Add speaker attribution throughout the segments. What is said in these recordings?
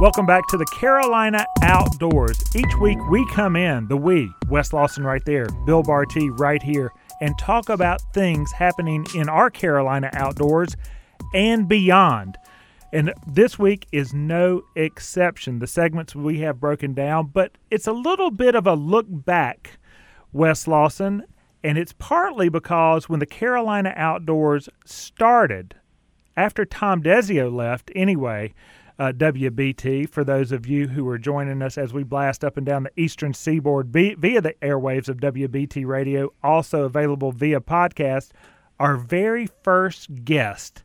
Speaker 1: Welcome back to the Carolina Outdoors. Each week we come in, the we, Wes Lawson right there, Bill Barty right here, and talk about things happening in our Carolina outdoors and beyond. And this week is no exception. The segments we have broken down, but it's a little bit of a look back, Wes Lawson, and it's partly because when the Carolina Outdoors started, after Tom Desio left anyway, uh, WBT, for those of you who are joining us as we blast up and down the eastern seaboard via the airwaves of WBT radio, also available via podcast, our very first guest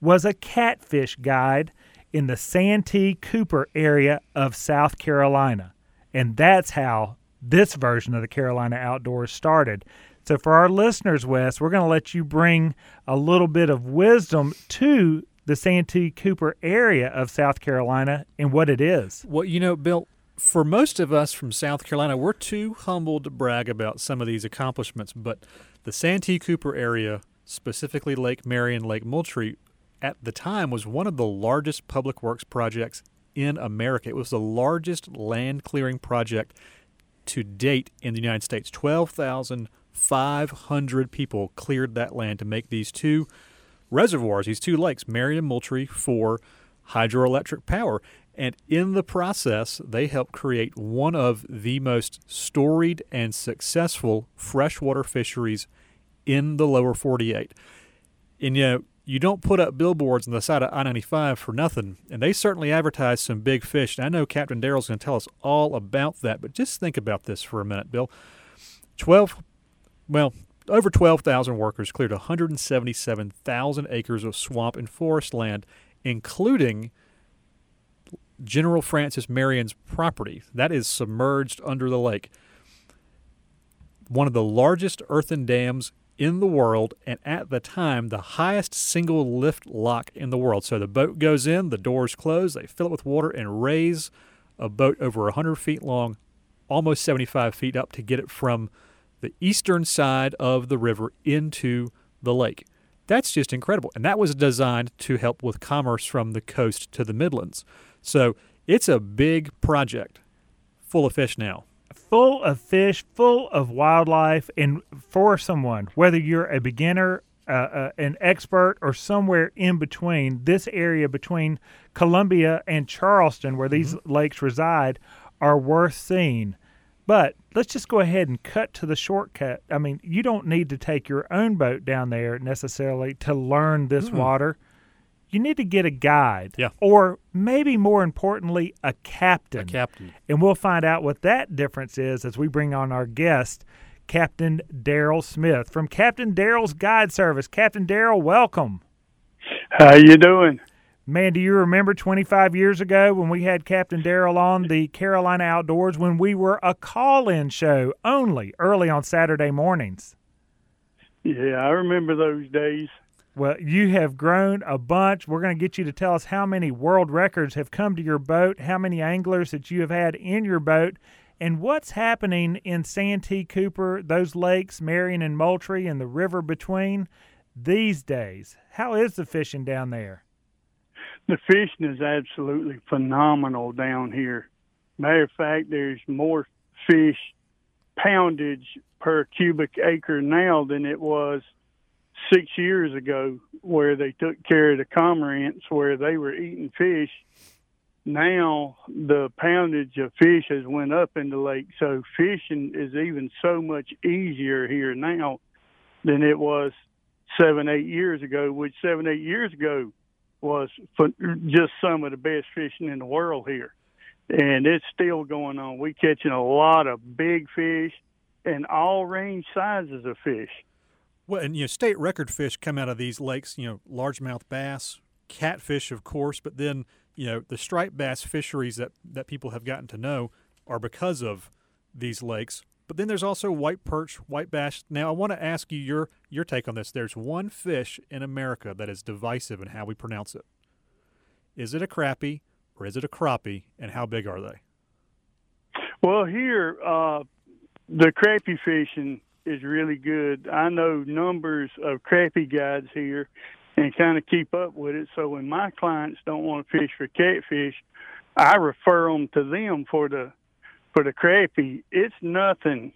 Speaker 1: was a catfish guide in the Santee Cooper area of South Carolina. And that's how this version of the Carolina Outdoors started. So, for our listeners, Wes, we're going to let you bring a little bit of wisdom to the Santee Cooper area of South Carolina and what it is.
Speaker 2: Well, you know, Bill, for most of us from South Carolina, we're too humbled to brag about some of these accomplishments, but the Santee Cooper area, specifically Lake Marion, Lake Moultrie, at the time was one of the largest public works projects in America. It was the largest land clearing project to date in the United States. 12,500 people cleared that land to make these two reservoirs, these two lakes, Marion and Moultrie, for hydroelectric power. And in the process, they helped create one of the most storied and successful freshwater fisheries in the lower 48. And you know, you don't put up billboards on the side of I 95 for nothing. And they certainly advertise some big fish. And I know Captain Darryl's going to tell us all about that. But just think about this for a minute, Bill. 12, well, over 12,000 workers cleared 177,000 acres of swamp and forest land, including General Francis Marion's property. That is submerged under the lake. One of the largest earthen dams in the world, and at the time, the highest single lift lock in the world. So the boat goes in, the doors close, they fill it with water, and raise a boat over 100 feet long, almost 75 feet up to get it from the eastern side of the river into the lake. That's just incredible. And that was designed to help with commerce from the coast to the Midlands. So it's a big project full of fish now
Speaker 1: full of fish, full of wildlife, and for someone, whether you're a beginner, uh, uh, an expert, or somewhere in between, this area between Columbia and Charleston, where these mm-hmm. lakes reside, are worth seeing. But let's just go ahead and cut to the shortcut. I mean, you don't need to take your own boat down there necessarily to learn this mm-hmm. water you need to get a guide.
Speaker 2: Yeah.
Speaker 1: Or maybe more importantly, a captain. A
Speaker 2: captain.
Speaker 1: And we'll find out what that difference is as we bring on our guest, Captain Darryl Smith from Captain Darryl's Guide Service. Captain Darryl, welcome.
Speaker 3: How you doing?
Speaker 1: Man, do you remember 25 years ago when we had Captain Darryl on the Carolina Outdoors when we were a call-in show only early on Saturday mornings?
Speaker 3: Yeah, I remember those days.
Speaker 1: Well, you have grown a bunch. We're going to get you to tell us how many world records have come to your boat, how many anglers that you have had in your boat, and what's happening in Santee Cooper, those lakes, Marion and Moultrie, and the river between these days. How is the fishing down there?
Speaker 3: The fishing is absolutely phenomenal down here. Matter of fact, there's more fish poundage per cubic acre now than it was six years ago where they took care of the cormorants where they were eating fish. Now the poundage of fish has went up in the lake, so fishing is even so much easier here now than it was seven, eight years ago. Which seven, eight years ago was just some of the best fishing in the world here, and it's still going on. We're catching a lot of big fish and all range sizes of fish.
Speaker 2: Well, and you know, state record fish come out of these lakes. You know, largemouth bass, catfish, of course, but then you know the striped bass fisheries that that people have gotten to know are because of these lakes. But then there's also white perch, white bass. Now, I want to ask you your your take on this. There's one fish in America that is divisive in how we pronounce it. Is it a crappie or is it a crappie, and how big are they?
Speaker 3: Well, here uh, the crappie fishing is really good. I know numbers of crappie guides here and kind of keep up with it. So when my clients don't want to fish for catfish, I refer them to them for the for the crappie. It's nothing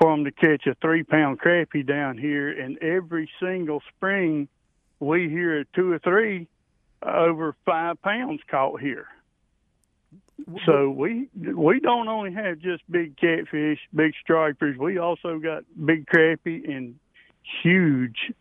Speaker 3: for them to catch a three pound crappie down here, and every single spring we hear two or three over five pounds caught here. So we we don't only have just big catfish, big stripers. We also got big crappie and huge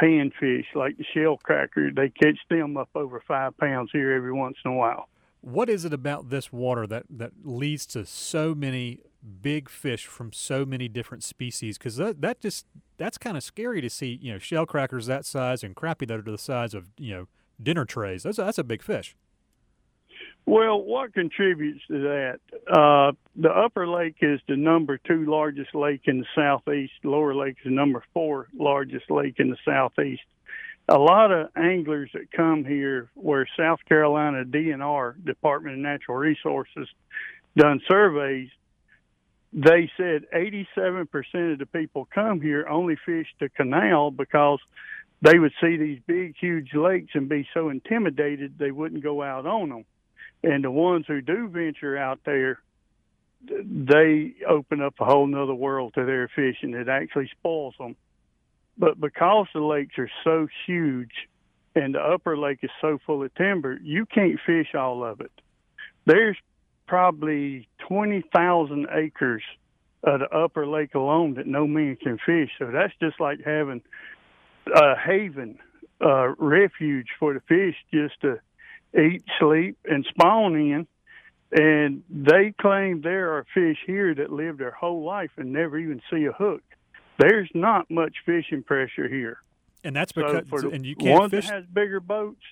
Speaker 3: panfish like the shell cracker. They catch them up over five pounds here every once in a while.
Speaker 2: What is it about this water that that leads to so many big fish from so many different species? Because that that just that's kind of scary to see. You know, shell crackers that size and crappie that are the size of you know dinner trays. That's a, that's a big fish.
Speaker 3: Well, what contributes to that? Uh, the Upper Lake is the number two largest lake in the southeast. Lower Lake is the number four largest lake in the southeast. A lot of anglers that come here, where South Carolina DNR Department of Natural Resources done surveys, they said 87% of the people come here only fish the canal because they would see these big, huge lakes and be so intimidated they wouldn't go out on them and the ones who do venture out there they open up a whole nother world to their fishing. It actually spoils them but because the lakes are so huge and the upper lake is so full of timber you can't fish all of it there's probably 20,000 acres of the upper lake alone that no man can fish so that's just like having a haven uh refuge for the fish just to eat, sleep, and spawn in. And they claim there are fish here that live their whole life and never even see a hook. There's not much fishing pressure here.
Speaker 2: And that's because
Speaker 3: so for
Speaker 2: and you can't
Speaker 3: one
Speaker 2: fish
Speaker 3: that has bigger boats.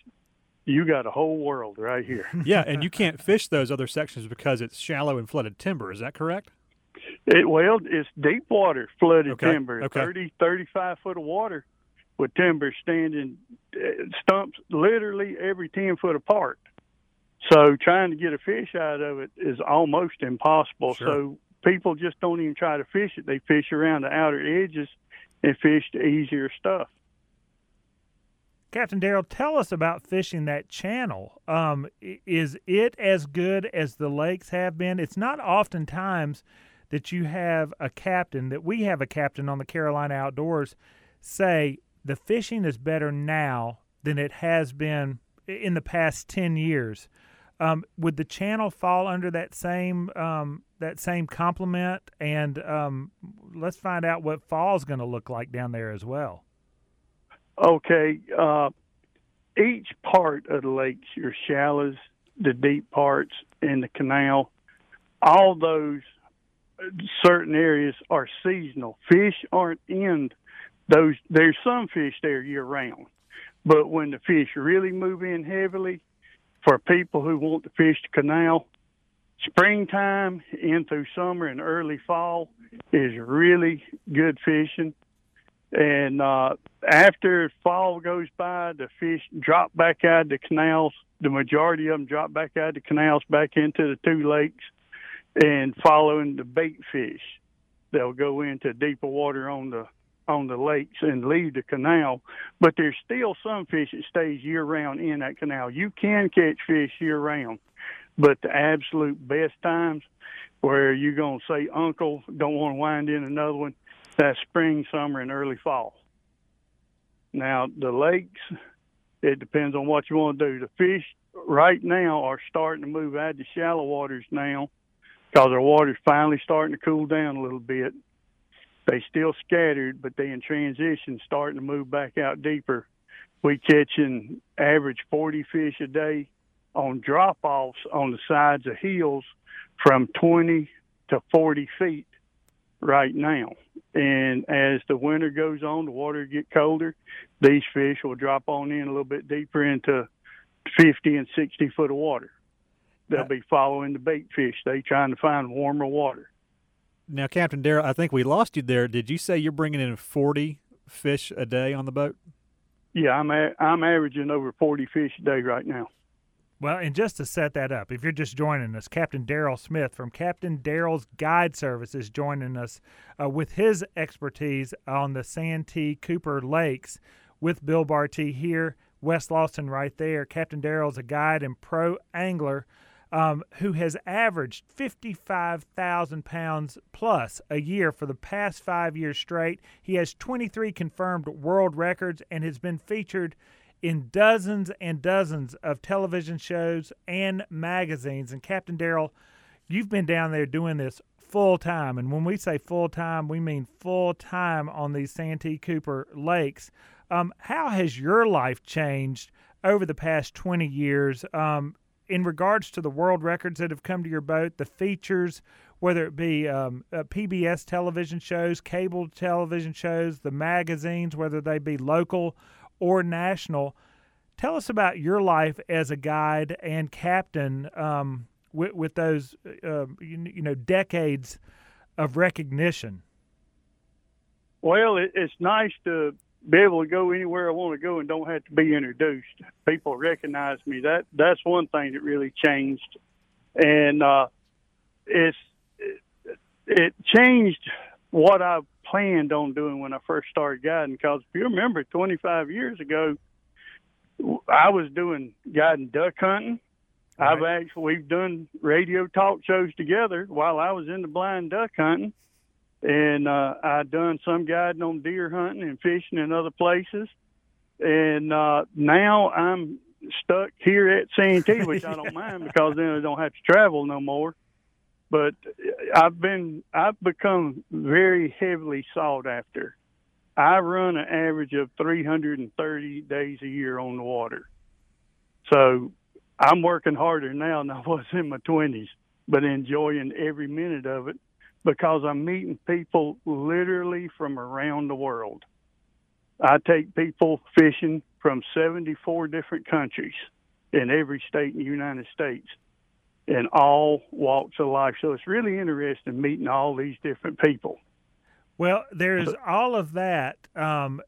Speaker 3: You got a whole world right here.
Speaker 2: yeah, and you can't fish those other sections because it's shallow and flooded timber. Is that correct?
Speaker 3: It, well, it's deep water flooded
Speaker 2: Okay,
Speaker 3: timber,
Speaker 2: okay.
Speaker 3: thirty, thirty-five foot of water with timber standing uh, stumps literally every 10 foot apart. So trying to get a fish out of it is almost impossible.
Speaker 2: Sure.
Speaker 3: So people just don't even try to fish it. They fish around the outer edges and fish the easier stuff.
Speaker 1: Captain Darryl, tell us about fishing that channel. Um, is it as good as the lakes have been? It's not oftentimes that you have a captain, that we have a captain on the Carolina Outdoors, say the fishing is better now than it has been in the past 10 years. Um, would the channel fall under that same um, that same compliment? And um, let's find out what fall's going to look like down there as well.
Speaker 3: Okay, uh, each part of the lakes, your shallows, the deep parts, and the canal, all those certain areas are seasonal. Fish aren't in those. There's some fish there year round, but when the fish really move in heavily, for people who want to fish the canal, springtime in through summer and early fall is really good fishing. And uh, after fall goes by, the fish drop back out of the canals. The majority of them drop back out of the canals back into the two lakes, and following the bait fish, they'll go into deeper water on the on the lakes and leave the canal. But there's still some fish that stays year round in that canal. You can catch fish year round, but the absolute best times where you're gonna say, Uncle, don't want to wind in another one that's spring, summer, and early fall. Now, the lakes, it depends on what you want to do. The fish right now are starting to move out the shallow waters now because our water's finally starting to cool down a little bit. They still scattered, but they in transition starting to move back out deeper. We catching average 40 fish a day on drop offs on the sides of hills from 20 to 40 feet right now. And as the winter goes on, the water get colder. These fish will drop on in a little bit deeper into 50 and 60 foot of water. They'll be following the bait fish. They trying to find warmer water.
Speaker 2: Now, Captain Darryl, I think we lost you there. Did you say you're bringing in 40 fish a day on the boat?
Speaker 3: Yeah, I'm a- I'm averaging over 40 fish a day right now.
Speaker 1: Well, and just to set that up, if you're just joining us, Captain Darryl Smith from Captain Darryl's Guide Service is joining us uh, with his expertise on the Santee Cooper Lakes with Bill Barty here, Wes Lawson right there. Captain Darryl's a guide and pro angler. um, who has averaged 55,000 pounds plus a year for the past five years straight. He has 23 confirmed world records and has been featured in dozens and dozens of television shows and magazines. And Captain Darryl, you've been down there doing this full time. And when we say full time, we mean full time on these Santee Cooper lakes. Um, how has your life changed over the past 20 years um, in regards to the world records that have come to your boat, the features, whether it be um, uh, PBS television shows, cable television shows, the magazines, whether they be local or national? Tell us about your life as a guide and captain um, with, with, those, uh, you, you know, decades of recognition.
Speaker 3: Well, it, it's nice to be able to go anywhere I want to go and don't have to be introduced. People recognize me. That that's one thing that really changed, and uh, it's it, it changed what I planned on doing when I first started guiding. Because if you remember, 25 years ago, I was doing guiding duck hunting. Right. I've actually we've done radio talk shows together while I was in the blind duck hunting and uh, I done some guiding on deer hunting and fishing in other places, and uh, now I'm stuck here at Santee, which I don't mind because then I don't have to travel no more. But I've been I've become very heavily sought after. I run an average of 330 days a year on the water, so I'm working harder now than I was in my 20s, but enjoying every minute of it because I'm meeting people literally from around the world. I take people fishing from 74 different countries in every state in the United States in all walks of life. So it's really interesting meeting all these different people.
Speaker 1: Well, there's all of that, um,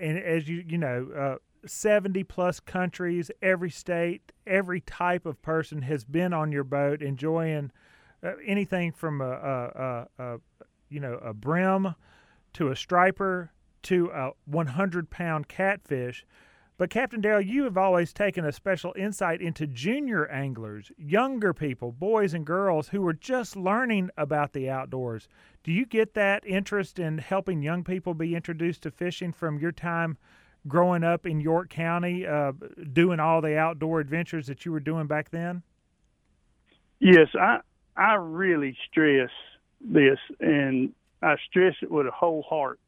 Speaker 1: and as you you know, uh, 70 plus countries, every state, every type of person has been on your boat enjoying uh, anything from a, a, a, a, you know a brim to a striper to a 100 pound catfish. But Captain Darryl, you have always taken a special insight into junior anglers, younger people, boys and girls who are just learning about the outdoors. Do you get that interest in helping young people be introduced to fishing from your time growing up in York County, uh, doing all the outdoor adventures that you were doing back then?
Speaker 3: Yes, I I really stress this, and I stress it with a whole heart.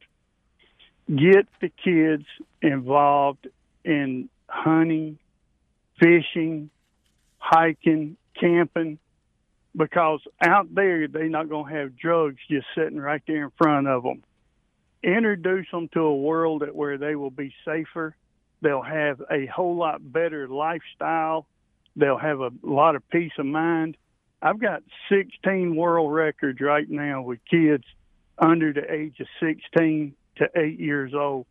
Speaker 3: Get the kids involved in hunting, fishing, hiking, camping, because out there they're not going to have drugs just sitting right there in front of them. Introduce them to a world that where they will be safer. They'll have a whole lot better lifestyle. They'll have a lot of peace of mind I've got 16 world records right now with kids under the age of 16 to 8 years old.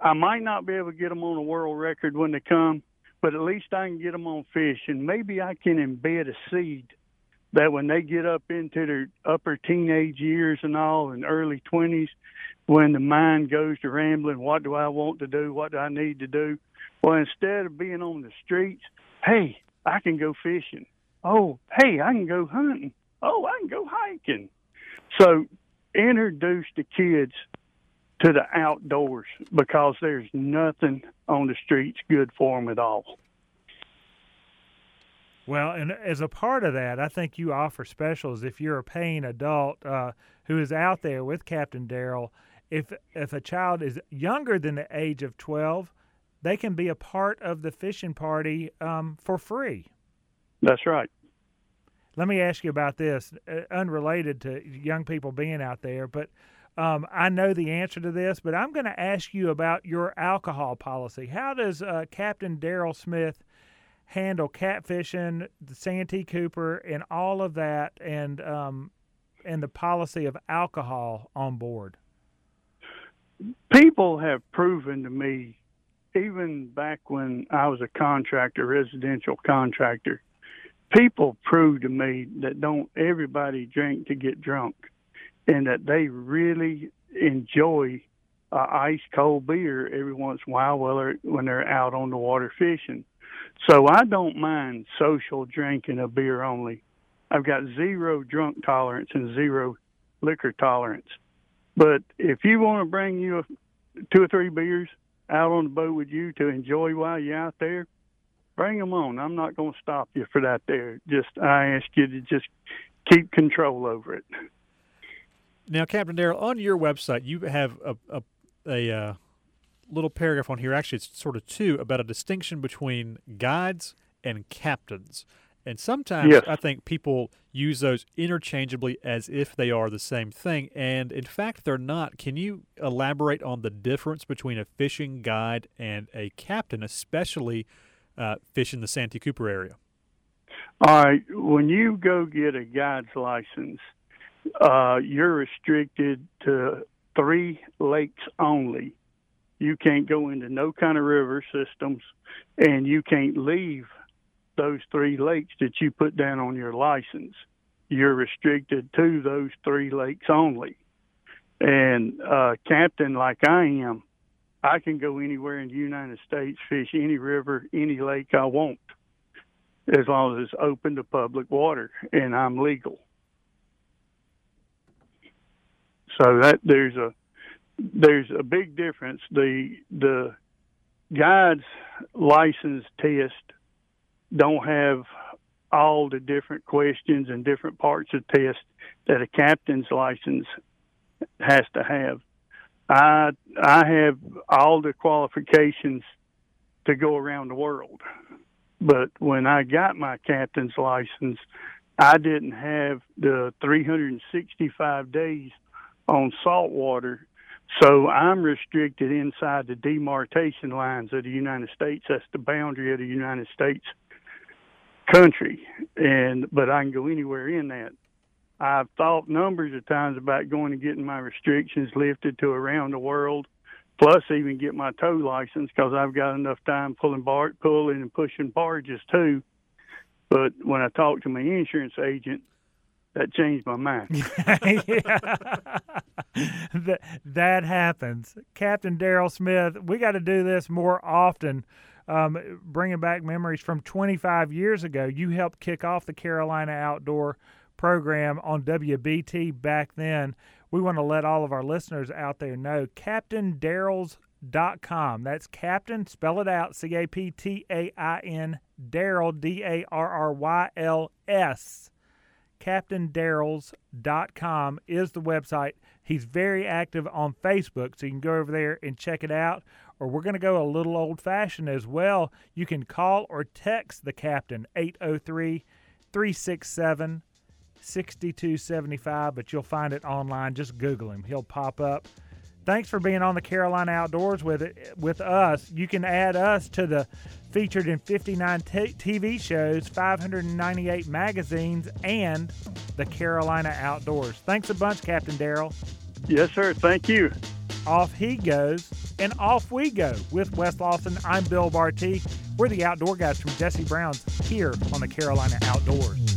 Speaker 3: I might not be able to get them on a world record when they come, but at least I can get them on fish, and maybe I can embed a seed that when they get up into their upper teenage years and all, and early 20s, when the mind goes to rambling, what do I want to do? What do I need to do? Well, instead of being on the streets, hey, I can go fishing oh, hey, I can go hunting. Oh, I can go hiking. So introduce the kids to the outdoors because there's nothing on the streets good for them at all.
Speaker 1: Well, and as a part of that, I think you offer specials if you're a paying adult uh, who is out there with Captain Darryl. If if a child is younger than the age of twelve, they can be a part of the fishing party um, for free.
Speaker 3: That's right.
Speaker 1: Let me ask you about this, uh, unrelated to young people being out there, but um, I know the answer to this, but I'm going to ask you about your alcohol policy. How does uh, Captain Darryl Smith handle catfishing, the Santee Cooper, and all of that, and um, and the policy of alcohol on board?
Speaker 3: People have proven to me, even back when I was a contractor, residential contractor, people prove to me that don't everybody drink to get drunk and that they really enjoy uh, ice cold beer every once in a while while they're, when they're out on the water fishing. So I don't mind social drinking of beer only. I've got zero drunk tolerance and zero liquor tolerance. But if you want to bring you a, two or three beers out on the boat with you to enjoy while you're out there, bring them on. I'm not going to stop you for that. There, just I ask you to just keep control over it.
Speaker 2: Now, Captain Darryl, on your website, you have a a, a uh, little paragraph on here. Actually, it's sort of two about a distinction between guides and captains. And sometimes
Speaker 3: Yes.
Speaker 2: I think people use those interchangeably as if they are the same thing. And in fact, they're not. Can you elaborate on the difference between a fishing guide and a captain, especially uh, fishing the Santee Cooper area?
Speaker 3: All right, when you go get a guide's license, uh, you're restricted to three lakes only. You can't go into no kind of river systems, and you can't leave those three lakes that you put down on your license. You're restricted to those three lakes only. And uh, captain, like I am, I can go anywhere in the United States, fish any river, any lake I want as long as it's open to public water and I'm legal. So that there's a there's a big difference. The the guides license test don't have all the different questions and different parts of test that a captain's license has to have. I I have all the qualifications to go around the world. But when I got my captain's license, I didn't have the 365 days on salt water. So I'm restricted inside the demarcation lines of the United States. That's the boundary of the United States country. And but I can go anywhere in that. I've thought numbers of times about going and getting my restrictions lifted to around the world plus even get my tow license because I've got enough time pulling bar pulling and pushing barges too. But when I talked to my insurance agent, that changed my mind.
Speaker 1: that, that happens. Captain Darryl Smith, we got to do this more often. Um, bringing back memories from 25 years ago, you helped kick off the Carolina Outdoor program on WBT back then. We want to let all of our listeners out there know CaptainDarryls.com. That's Captain, spell it out C A P T A I N, Darryl, D A R R Y L S. CaptainDarryls.com is the website. He's very active on Facebook, so you can go over there and check it out. Or we're going to go a little old fashioned as well. You can call or text the captain 803 367 6275, but you'll find it online. Just Google him, he'll pop up. Thanks for being on the Carolina Outdoors with it, with us. You can add us to the featured in 59 t- TV shows, 598 magazines, and the Carolina Outdoors. Thanks a bunch, Captain Darryl.
Speaker 3: yes, sir. Thank you.
Speaker 1: Off he goes, and off we go with Wes Lawson. I'm Bill Barty. We're the Outdoor Guys from Jesse Brown's here on the Carolina Outdoors.